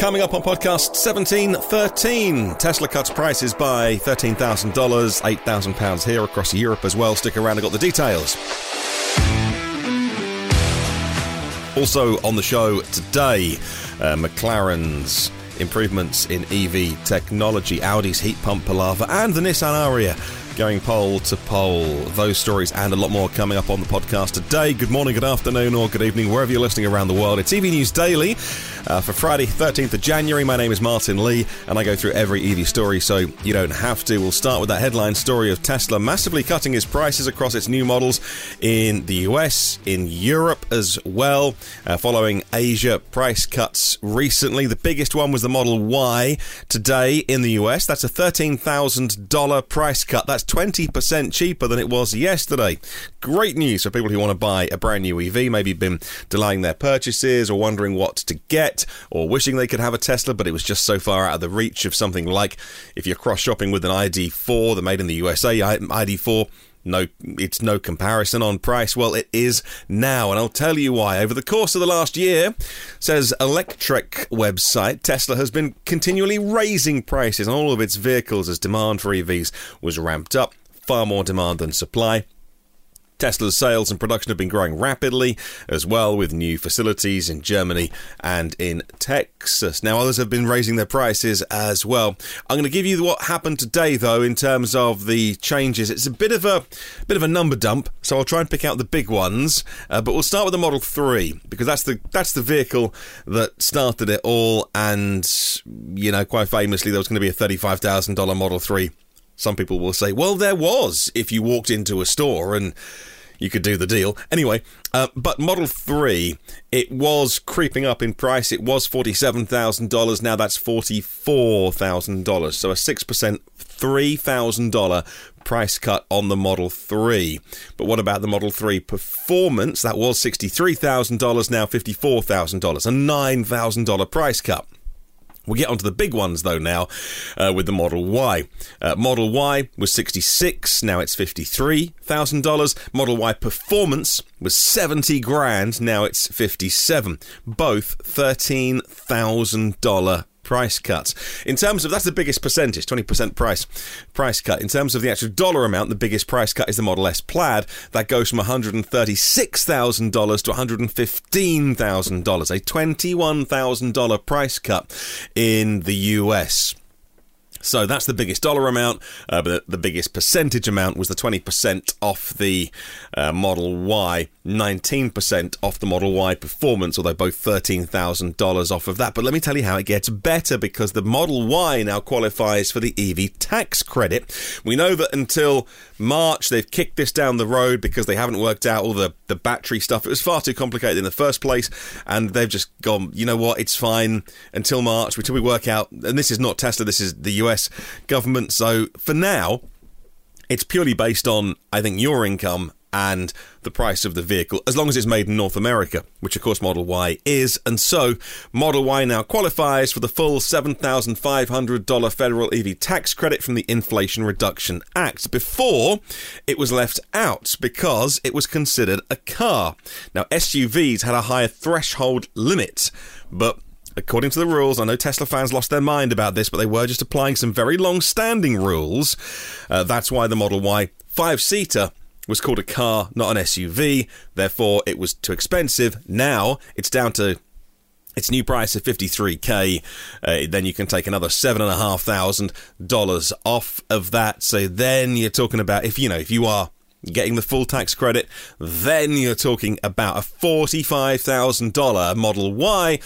Coming up on podcast 1713, Tesla cuts prices by $13,000, £8,000 here across Europe as well. Stick around, I've got the details. Also on the show today, uh, McLaren's improvements in EV technology, Audi's heat pump palaver, and the Nissan Ariya going pole to pole. Those stories and a lot more coming up on the podcast today. Good morning, good afternoon, or good evening, wherever you're listening around the world. It's EV News Daily uh, for Friday, 13th of January. My name is Martyn Lee, and I go through every EV story so you don't have to. We'll start with that headline story of Tesla massively cutting its prices across its new models in the US, in Europe as well, uh, following Asia price cuts recently. The biggest one was the Model Y today in the US. That's a $13,000 price cut. That's 20% cheaper than it was yesterday. Great news for people who want to buy a brand new EV, maybe been delaying their purchases or wondering what to get or wishing they could have a Tesla, but it was just so far out of the reach of something like if you're cross shopping with an ID4, the made in the USA ID4 no it's no comparison on price. Well it is now and i'll tell you why. Over the course of the last year says Electrek website tesla has been continually raising prices on all of its vehicles as demand for evs was ramped up. Far more demand than supply Tesla's sales and production have been growing rapidly as well, with new facilities in Germany and in Texas. Now, others have been raising their prices as well. I'm going to give you what happened today, though, in terms of the changes. It's a bit of a bit of a number dump, so I'll try and pick out the big ones. Uh, but we'll start with the Model Three because that's the that's the vehicle that started it all, and you know, quite famously, there was going to be a thirty-five thousand dollar Model Three some people will say, well, there was if you walked into a store and you could do the deal. Anyway, uh, but Model 3, it was creeping up in price. It was $47,000. Now that's $44,000. So a 6%, $3,000 price cut on the Model 3. But what about the Model 3 Performance? That was $63,000, now $54,000. A $9,000 price cut. We'll get onto the big ones though now uh, with the Model Y. Uh, Model Y was 66, now it's $53,000. Model Y Performance was 70 grand, now it's 57. Both $13,000 price cuts. In terms of that's the biggest percentage, 20% price price cut. In terms of the actual dollar amount, the biggest price cut is the Model S Plaid. That goes from $136,000 to $115,000, a $21,000 price cut in the US. So that's the biggest dollar amount, uh, but the, biggest percentage amount was the 20% off the uh, Model Y, 19% off the Model Y Performance, although both $13,000 off of that. But let me tell you how it gets better because the Model Y now qualifies for the EV tax credit. We know that until March, they've kicked this down the road because they haven't worked out all the, the battery stuff. It was far too complicated in the first place, and they've just gone, you know what, it's fine until March, until we work out. And this is not Tesla, this is the US US government. So for now, it's purely based on, I think, your income and the price of the vehicle, as long as it's made in North America, which of course Model Y is. And so Model Y now qualifies for the full $7,500 federal EV tax credit from the Inflation Reduction Act. Before, it was left out because it was considered a car. Now, SUVs had a higher threshold limit, but according to the rules, I know Tesla fans lost their mind about this, but they were just applying some very long standing rules. Uh, that's why the Model Y five seater was called a car, not an SUV. Therefore, it was too expensive. Now it's down to its new price of 53k. Uh, then you can take another seven and a half thousand dollars off of that. So then you're talking about if you know if you are getting the full tax credit, then you're talking about a $45,000 Model Y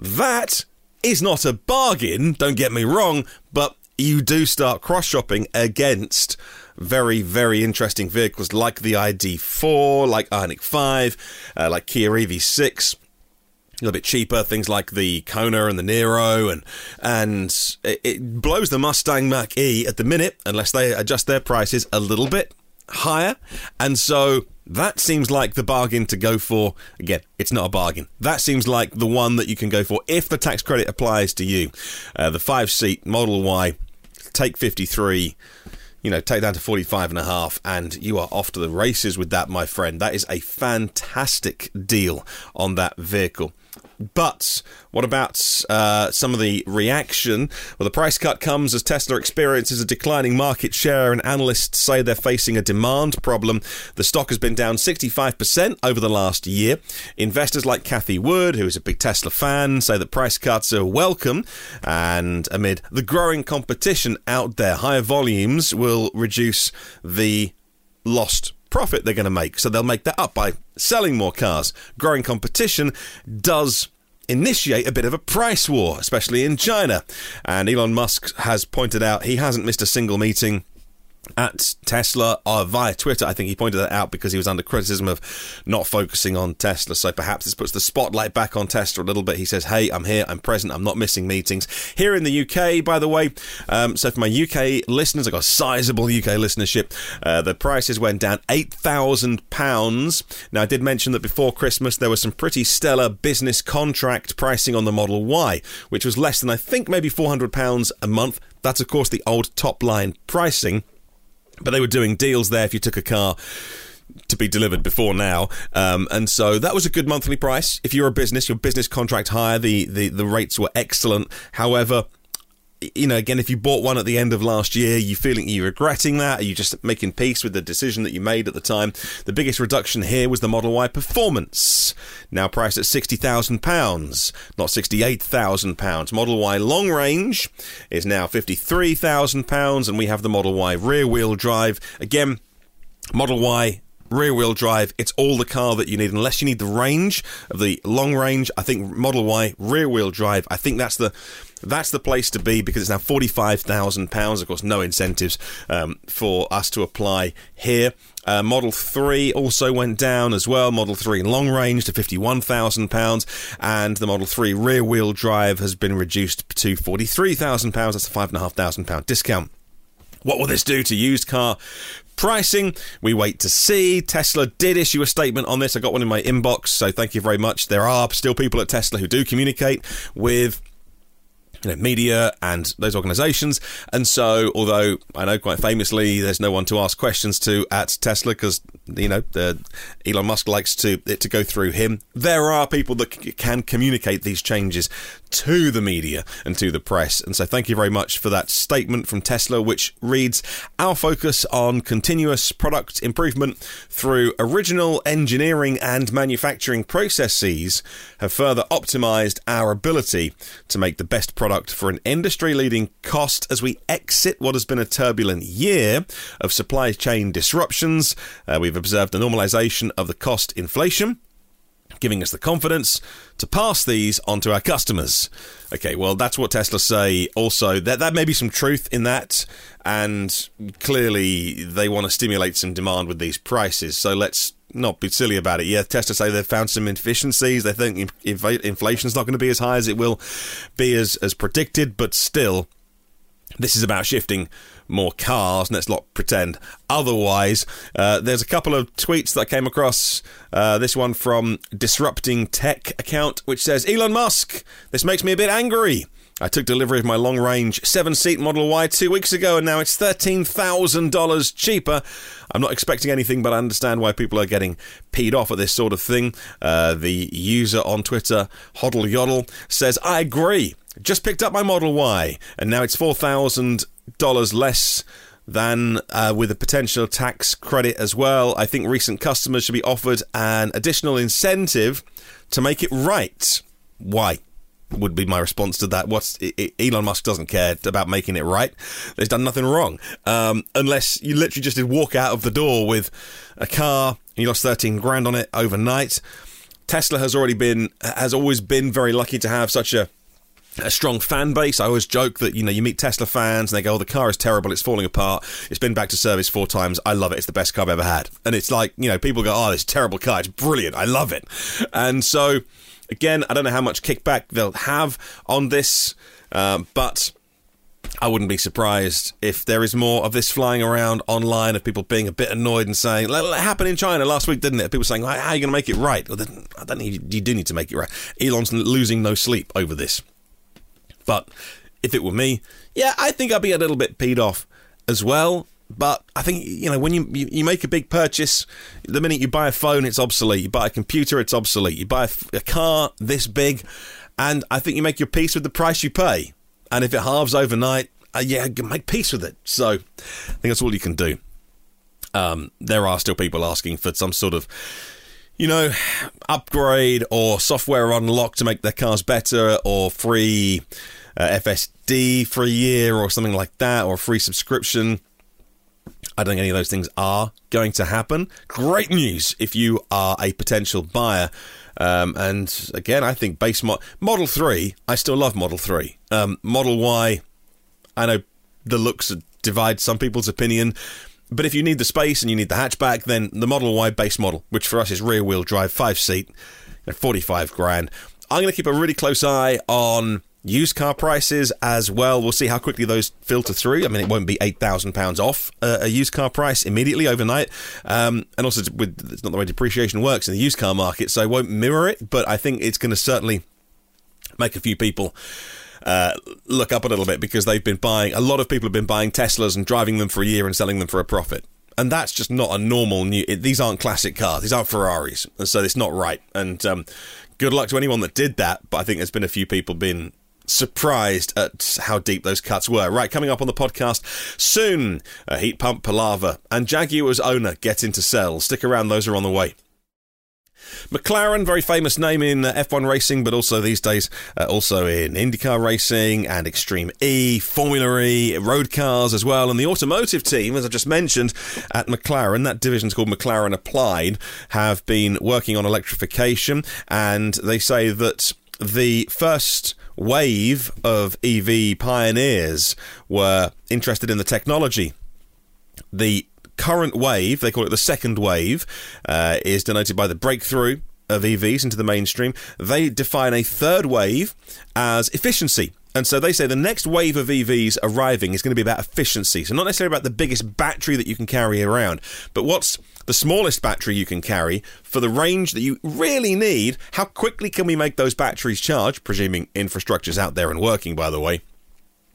that is not a bargain, don't get me wrong, but you do start cross shopping against very, very interesting vehicles like the ID4, like Ioniq 5, uh, like Kia EV6 a little bit cheaper, things like the Kona and the Niro, and and it, it blows the Mustang Mach E at the minute, unless they adjust their prices a little bit higher. And so that seems like the bargain to go for. Again, it's not a bargain. That seems like the one that you can go for if the tax credit applies to you. Uh, the five seat Model Y, take 53 you know, take down to 45 and a half, and you are off to the races with that, my friend. That is a fantastic deal on that vehicle. But what about uh, some of the reaction? Well, the price cut comes as Tesla experiences a declining market share, and analysts say they're facing a demand problem. The stock has been down 65% over the last year. Investors like Cathie Wood, who is a big Tesla fan, say that price cuts are welcome, and amid the growing competition out there, higher volumes will reduce the lost profit they're going to make. So they'll make that up by selling more cars. Growing competition does initiate a bit of a price war, especially in China. And Elon Musk has pointed out he hasn't missed a single meeting at Tesla uh, via Twitter. I think he pointed that out because he was under criticism of not focusing on Tesla. So perhaps this puts the spotlight back on Tesla a little bit. He says, Hey, I'm here, I'm present, I'm not missing meetings. Here in the UK, by the way, um, so for my UK listeners, I've got a sizable UK listenership. Uh, the prices went down £8,000. Now, I did mention that before Christmas there was some pretty stellar business contract pricing on the Model Y, which was less than I think maybe £400 a month. That's, of course, the old top line pricing. But they were doing deals there if you took a car to be delivered before now. Um, and so that was a good monthly price. If you're a business, your business contract hire, the, the, the rates were excellent. However, you know, again, if you bought one at the end of last year, you feeling you regretting that? Are you just making peace with the decision that you made at the time? The biggest reduction here was the Model Y Performance, now priced at sixty thousand pounds, not sixty-eight thousand pounds. Model Y Long Range is now fifty-three thousand pounds, and we have the Model Y Rear Wheel Drive again. Model Y rear wheel drive. It's all the car that you need, unless you need the range of the long range. I think Model Y rear wheel drive. I think that's the that's the place to be because it's now forty five thousand pounds. Of course, no incentives um, for us to apply here. Uh, Model 3 also went down as well. Model 3 long range to £51,000, and the Model 3 rear wheel drive has been reduced to £43,000. That's a £5,500 discount. What will this do to used car pricing? We wait to see. Tesla did issue a statement on this. I got one in my inbox, so thank you very much. There are still people at Tesla who do communicate with you know, media and those organizations. And so, although I know quite famously there's no one to ask questions to at Tesla because, you know, Elon Musk likes to, to go through him, there are people that c- can communicate these changes to the media and to the press. And so, thank you very much for that statement from Tesla, which reads Our focus on continuous product improvement through original engineering and manufacturing processes have further optimized our ability to make the best product for an industry leading cost as we exit what has been a turbulent year of supply chain disruptions. Uh, we've observed a normalization of the cost inflation giving us the confidence to pass these on to our customers. Okay, well, that's what Tesla say. Also, that that may be some truth in that, and clearly they want to stimulate some demand with these prices. So let's not be silly about it. Yeah, Tesla say they've found some inefficiencies. They think inflation's not going to be as high as it will be as as predicted, but still, this is about shifting more cars. Let's not pretend otherwise. Uh, there's a couple of tweets that I came across. Uh, this one from Disrupting Tech account, which says Elon Musk. This makes me a bit angry. I took delivery of my long range seven seat Model Y two weeks ago, and now it's $13,000 cheaper. I'm not expecting anything, but I understand why people are getting peed off at this sort of thing. Uh, the user on Twitter, Hoddle Yoddle, says, I agree. Just picked up my Model Y, and now it's $4,000 less than uh, with a potential tax credit as well. I think recent customers should be offered an additional incentive to make it right. Why? Would be my response to that. What's Elon Musk doesn't care about making it right. He's done nothing wrong, um, unless you literally just did walk out of the door with a car and you lost thirteen grand on it overnight. Tesla has already been has always been very lucky to have such a a strong fan base. I always joke that you know you meet Tesla fans and they go, "Oh, the car is terrible. It's falling apart. It's been back to service four times. I love it. It's the best car I've ever had." And it's like you know people go, "Oh, this terrible car. It's brilliant. I love it." And so again, I don't know how much kickback they'll have on this, uh, but. I wouldn't be surprised if there is more of this flying around online of people being a bit annoyed and saying, "It happened in China last week, didn't it?" People saying, "How are you going to make it right?" Well, I don't need. You do need to make it right. Elon's losing no sleep over this. But if it were me, yeah, I think I'd be a little bit peed off as well. But I think you know when you, you, you make a big purchase, the minute you buy a phone, it's obsolete. You buy a computer, it's obsolete. You buy a, a car this big, and I think you make your peace with the price you pay. And if it halves overnight, uh, yeah, make peace with it. So I think that's all you can do. Um, there are still people asking for some sort of you know, upgrade or software unlock to make their cars better or free uh, FSD for a year or something like that or a free subscription. I don't think any of those things are going to happen. Great news if you are a potential buyer. Um, and again, I think base mo- Model 3, I still love Model 3. Um, Model Y, I know the looks divide some people's opinion. But if you need the space and you need the hatchback, then the Model Y base model, which for us is rear wheel drive, five seat, at 45 grand. I'm going to keep a really close eye on used car prices as well. We'll see how quickly those filter through. I mean, it won't be eight thousand pounds off a used car price immediately overnight, um, and also with it's not the way depreciation works in the used car market, so I won't mirror it. But I think it's going to certainly make a few people uh, look up a little bit because they've been buying, a lot of people have been buying Teslas and driving them for a year and selling them for a profit. And that's just not a normal new. It, these aren't classic cars. These aren't Ferraris, and so it's not right. And um, good luck to anyone that did that. But I think there's been a few people been surprised at how deep those cuts were. Right, coming up on the podcast soon, a heat pump palaver and Jaguar's owner get into sell. Stick around; those are on the way. McLaren, very famous name in uh, F1 racing, but also these days, uh, also in IndyCar racing and Extreme E, Formula E, road cars as well. And the automotive team, as I just mentioned, at McLaren, that division's called McLaren Applied, have been working on electrification. And they say that the first wave of EV pioneers were interested in the technology. The current wave, they call it the second wave, uh, is denoted by the breakthrough of EVs into the mainstream. They define a third wave as efficiency. And so they say the next wave of EVs arriving is going to be about efficiency. So, not necessarily about the biggest battery that you can carry around, but what's the smallest battery you can carry for the range that you really need. How quickly can we make those batteries charge? Presuming infrastructure's out there and working, by the way.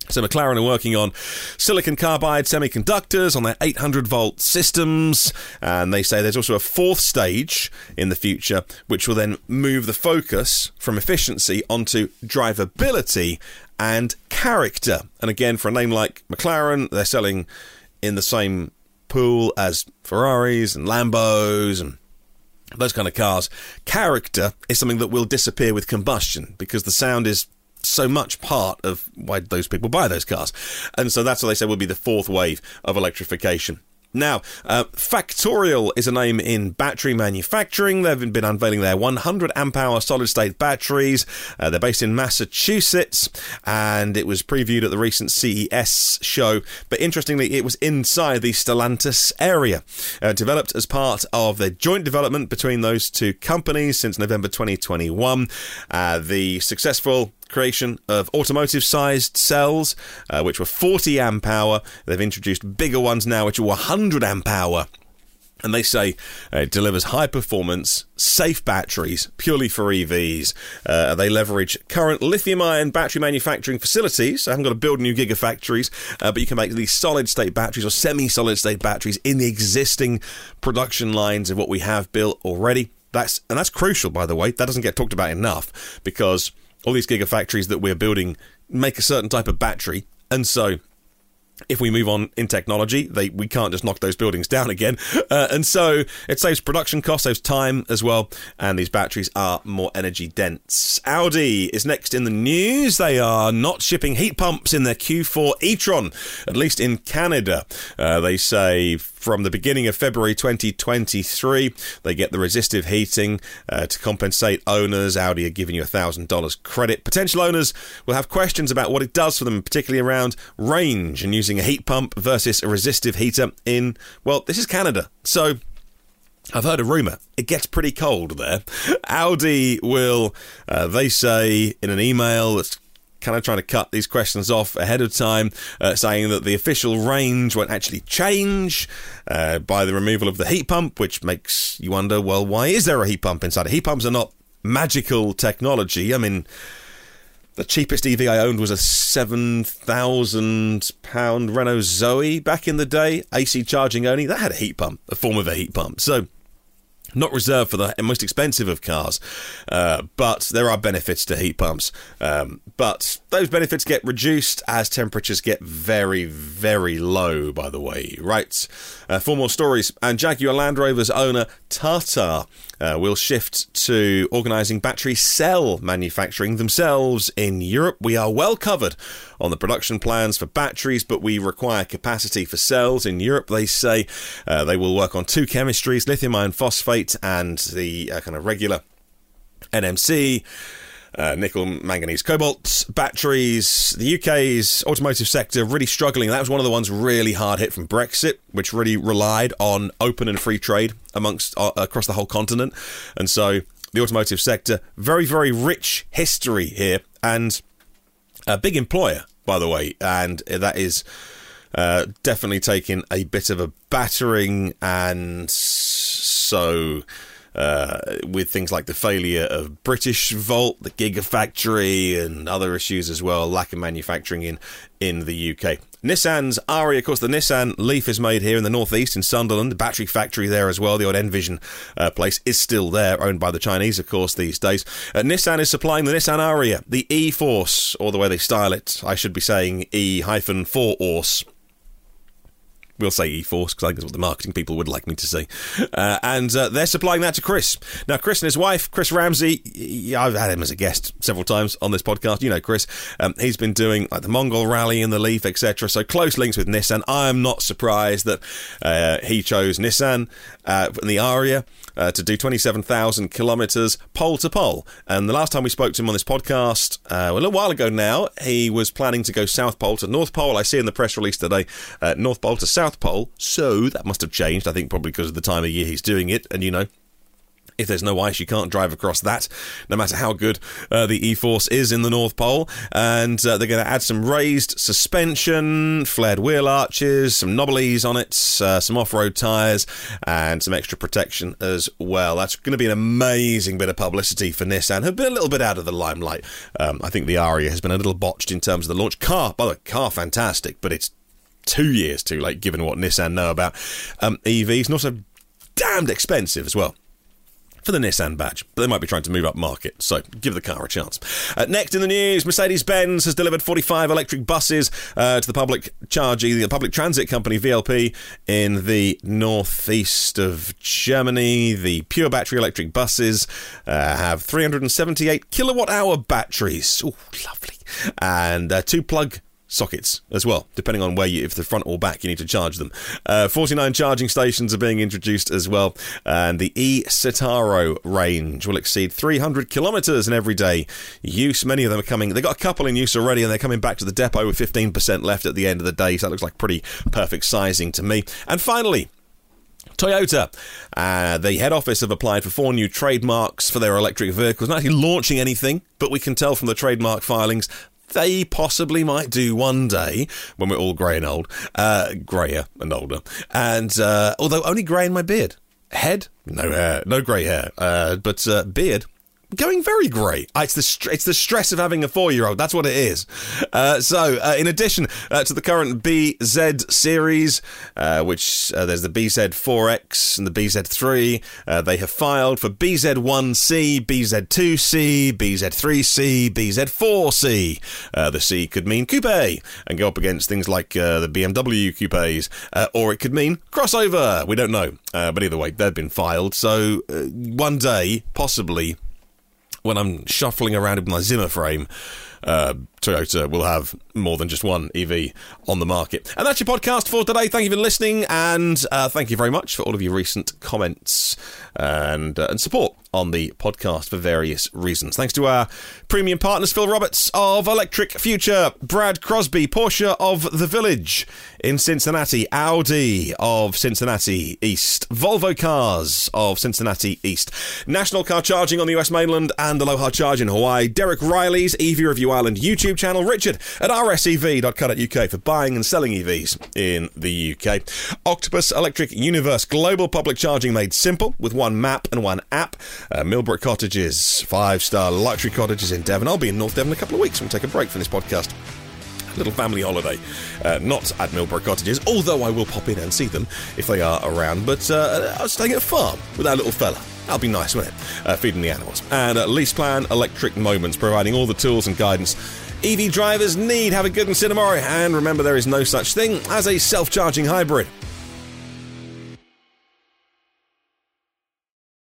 So McLaren are working on silicon carbide semiconductors on their 800 volt systems, and they say there's also a fourth stage in the future, which will then move the focus from efficiency onto drivability and character. And again, for a name like McLaren, they're selling in the same pool as Ferraris and Lambos and those kind of cars. Character is something that will disappear with combustion because the sound is so much part of why those people buy those cars. And so that's what they say will be the fourth wave of electrification. Now, uh, Factorial is a name in battery manufacturing. They've been unveiling their 100 amp hour solid state batteries. Uh, they're based in Massachusetts, and it was previewed at the recent CES show. But interestingly, it was inside the Stellantis area, uh, developed as part of the joint development between those two companies since November 2021. Uh, the successful creation of automotive sized cells, uh, which were 40 amp hour. They've introduced bigger ones now, which are 100 amp hour. And they say uh, it delivers high performance, safe batteries purely for EVs. Uh, they leverage current lithium ion battery manufacturing facilities. So I haven't got to build new gigafactories, uh, but you can make these solid state batteries or semi solid state batteries in the existing production lines of what we have built already. That's and that's crucial, by the way. That doesn't get talked about enough because all these gigafactories that we're building make a certain type of battery, and so if we move on in technology, they we can't just knock those buildings down again, uh, and so it saves production costs, saves time as well, and these batteries are more energy dense. Audi is next in the news. They are not shipping heat pumps in their Q4 e-tron, at least in Canada. Uh, they say from the beginning of February 2023. They get the resistive heating uh, to compensate owners. Audi are giving you $1,000 credit. Potential owners will have questions about what it does for them, particularly around range and using a heat pump versus a resistive heater in, well, this is Canada. So I've heard a rumour. It gets pretty cold there. Audi will, uh, they say in an email that's kind of trying to cut these questions off ahead of time, uh, saying that the official range won't actually change uh, by the removal of the heat pump, which makes you wonder, well, why is there a heat pump inside? Heat pumps are not magical technology. I mean, The cheapest EV I owned was a seven thousand pound Renault Zoe back in the day, AC charging only. That had a heat pump, a form of a heat pump. So not reserved for the most expensive of cars, uh, but there are benefits to heat pumps. Um, but those benefits get reduced as temperatures get very, very low, by the way, right? Uh, four more stories. And Jaguar Land Rover's owner, Tata, uh, will shift to organising battery cell manufacturing themselves in Europe. We are well covered on the production plans for batteries, but we require capacity for cells in Europe. They say uh, they will work on two chemistries lithium iron phosphate and the uh, kind of regular NMC. Uh, nickel, manganese, cobalt batteries. The UK's automotive sector really struggling. That was one of the ones really hard hit from Brexit, which really relied on open and free trade amongst uh, across the whole continent. And so the automotive sector, very very rich history here, and a big employer, by the way, and that is. Uh, definitely taking a bit of a battering, and so uh, with things like the failure of Britishvolt, the Gigafactory, and other issues as well, lack of manufacturing in, in the UK. Nissan's Ariya, of course, the Nissan Leaf is made here in the northeast in Sunderland. The battery factory there as well, the old Envision uh, place, is still there, owned by the Chinese, of course, these days. Uh, Nissan is supplying the Nissan Ariya, the E Force, or the way they style it, I should be saying E hyphen 4 Orse We'll say E-Force because I think that's what the marketing people would like me to say. Uh, and uh, they're supplying that to Chris. Now, Chris and his wife, Chris Ramsey, I've had him as a guest several times on this podcast. You know, Chris, um, he's been doing like the Mongol Rally and the Leaf, etc. So close links with Nissan. I am not surprised that uh, he chose Nissan uh, in the Ariya uh, to do 27,000 kilometres pole to pole. And the last time we spoke to him on this podcast, uh, a little while ago now, he was planning to go South Pole to North Pole. I see in the press release today, uh, North Pole to South Pole. So that must have changed, I think, probably because of the time of year he's doing it. And, you know, if there's no ice, you can't drive across that, no matter how good uh, the E-Force is in the North Pole. And uh, they're going to add some raised suspension, flared wheel arches, some knobblies on it, uh, some off-road tyres, and some extra protection as well. That's going to be an amazing bit of publicity for Nissan, who've been a little bit out of the limelight. Um, I think the Ariya has been a little botched in terms of the launch. Car, by the way, car fantastic, but it's two years too late given what Nissan know about um, EVs, and also damned expensive as well for the Nissan badge, but they might be trying to move up market, so give the car a chance. Uh, next in the news, Mercedes Benz has delivered 45 electric buses uh, to the public charging, the public transit company VLP in the northeast of Germany. The pure battery electric buses uh, have 378 kilowatt hour batteries. Oh, lovely. And uh, two plug sockets as well, depending on where you, if the front or back, you need to charge them. Uh, 49 charging stations are being introduced as well, and the e Citaro range will exceed 300 kilometres in everyday use. Many of them are coming, they've got a couple in use already, and they're coming back to the depot with 15% left at the end of the day, so that looks like pretty perfect sizing to me. And finally, Toyota, uh, the head office have applied for four new trademarks for their electric vehicles. Not actually launching anything, but we can tell from the trademark filings they possibly might do one day when we're all grey and old, uh, greyer and older. And uh, although only grey in my beard, head? No hair, no grey hair, uh, but uh, beard going very grey. Uh, it's the st- it's the stress of having a four year old. That's what it is. Uh, so, uh, in addition uh, to the current BZ series, uh, which uh, there's the BZ4X and the BZ3, they have filed for BZ1C, BZ2C, BZ3C, BZ4C. the C could mean coupe and go up against things like the BMW coupes, or it could mean crossover. We don't know, but either way, they've been filed. So, one day, possibly when I'm shuffling around with my Zimmer frame, uh, Toyota will have more than just one EV on the market. And that's your podcast for today. Thank you for listening, and uh, thank you very much for all of your recent comments and uh, and support on the podcast for various reasons. Thanks to our premium partners, Phil Roberts of Electric Future, Brad Crosby, Porsche of The Village in Cincinnati, Audi of Cincinnati East, Volvo Cars of Cincinnati East, National Car Charging on the US mainland and Aloha Charge in Hawaii, Derek Riley's EV Review Ireland YouTube channel, Richard at rsev.co.uk for buying and selling EVs in the UK, Octopus Electroverse Global Public Charging made simple with one map and one app. uh, Millbrook Cottages, five star luxury cottages in Devon. I'll be in North Devon in a couple of weeks. When We'll take a break from this podcast little family holiday. Uh, not at Millbrook Cottages, although I will pop in and see them if they are around. But uh, I was staying at a farm with our little fella. That'll be nice, won't it? Uh, feeding the animals. And uh, Lease Plan Electric Moments, providing all the tools and guidance EV drivers need. Have a good one, tomorrow. And remember, there is no such thing as a self charging hybrid.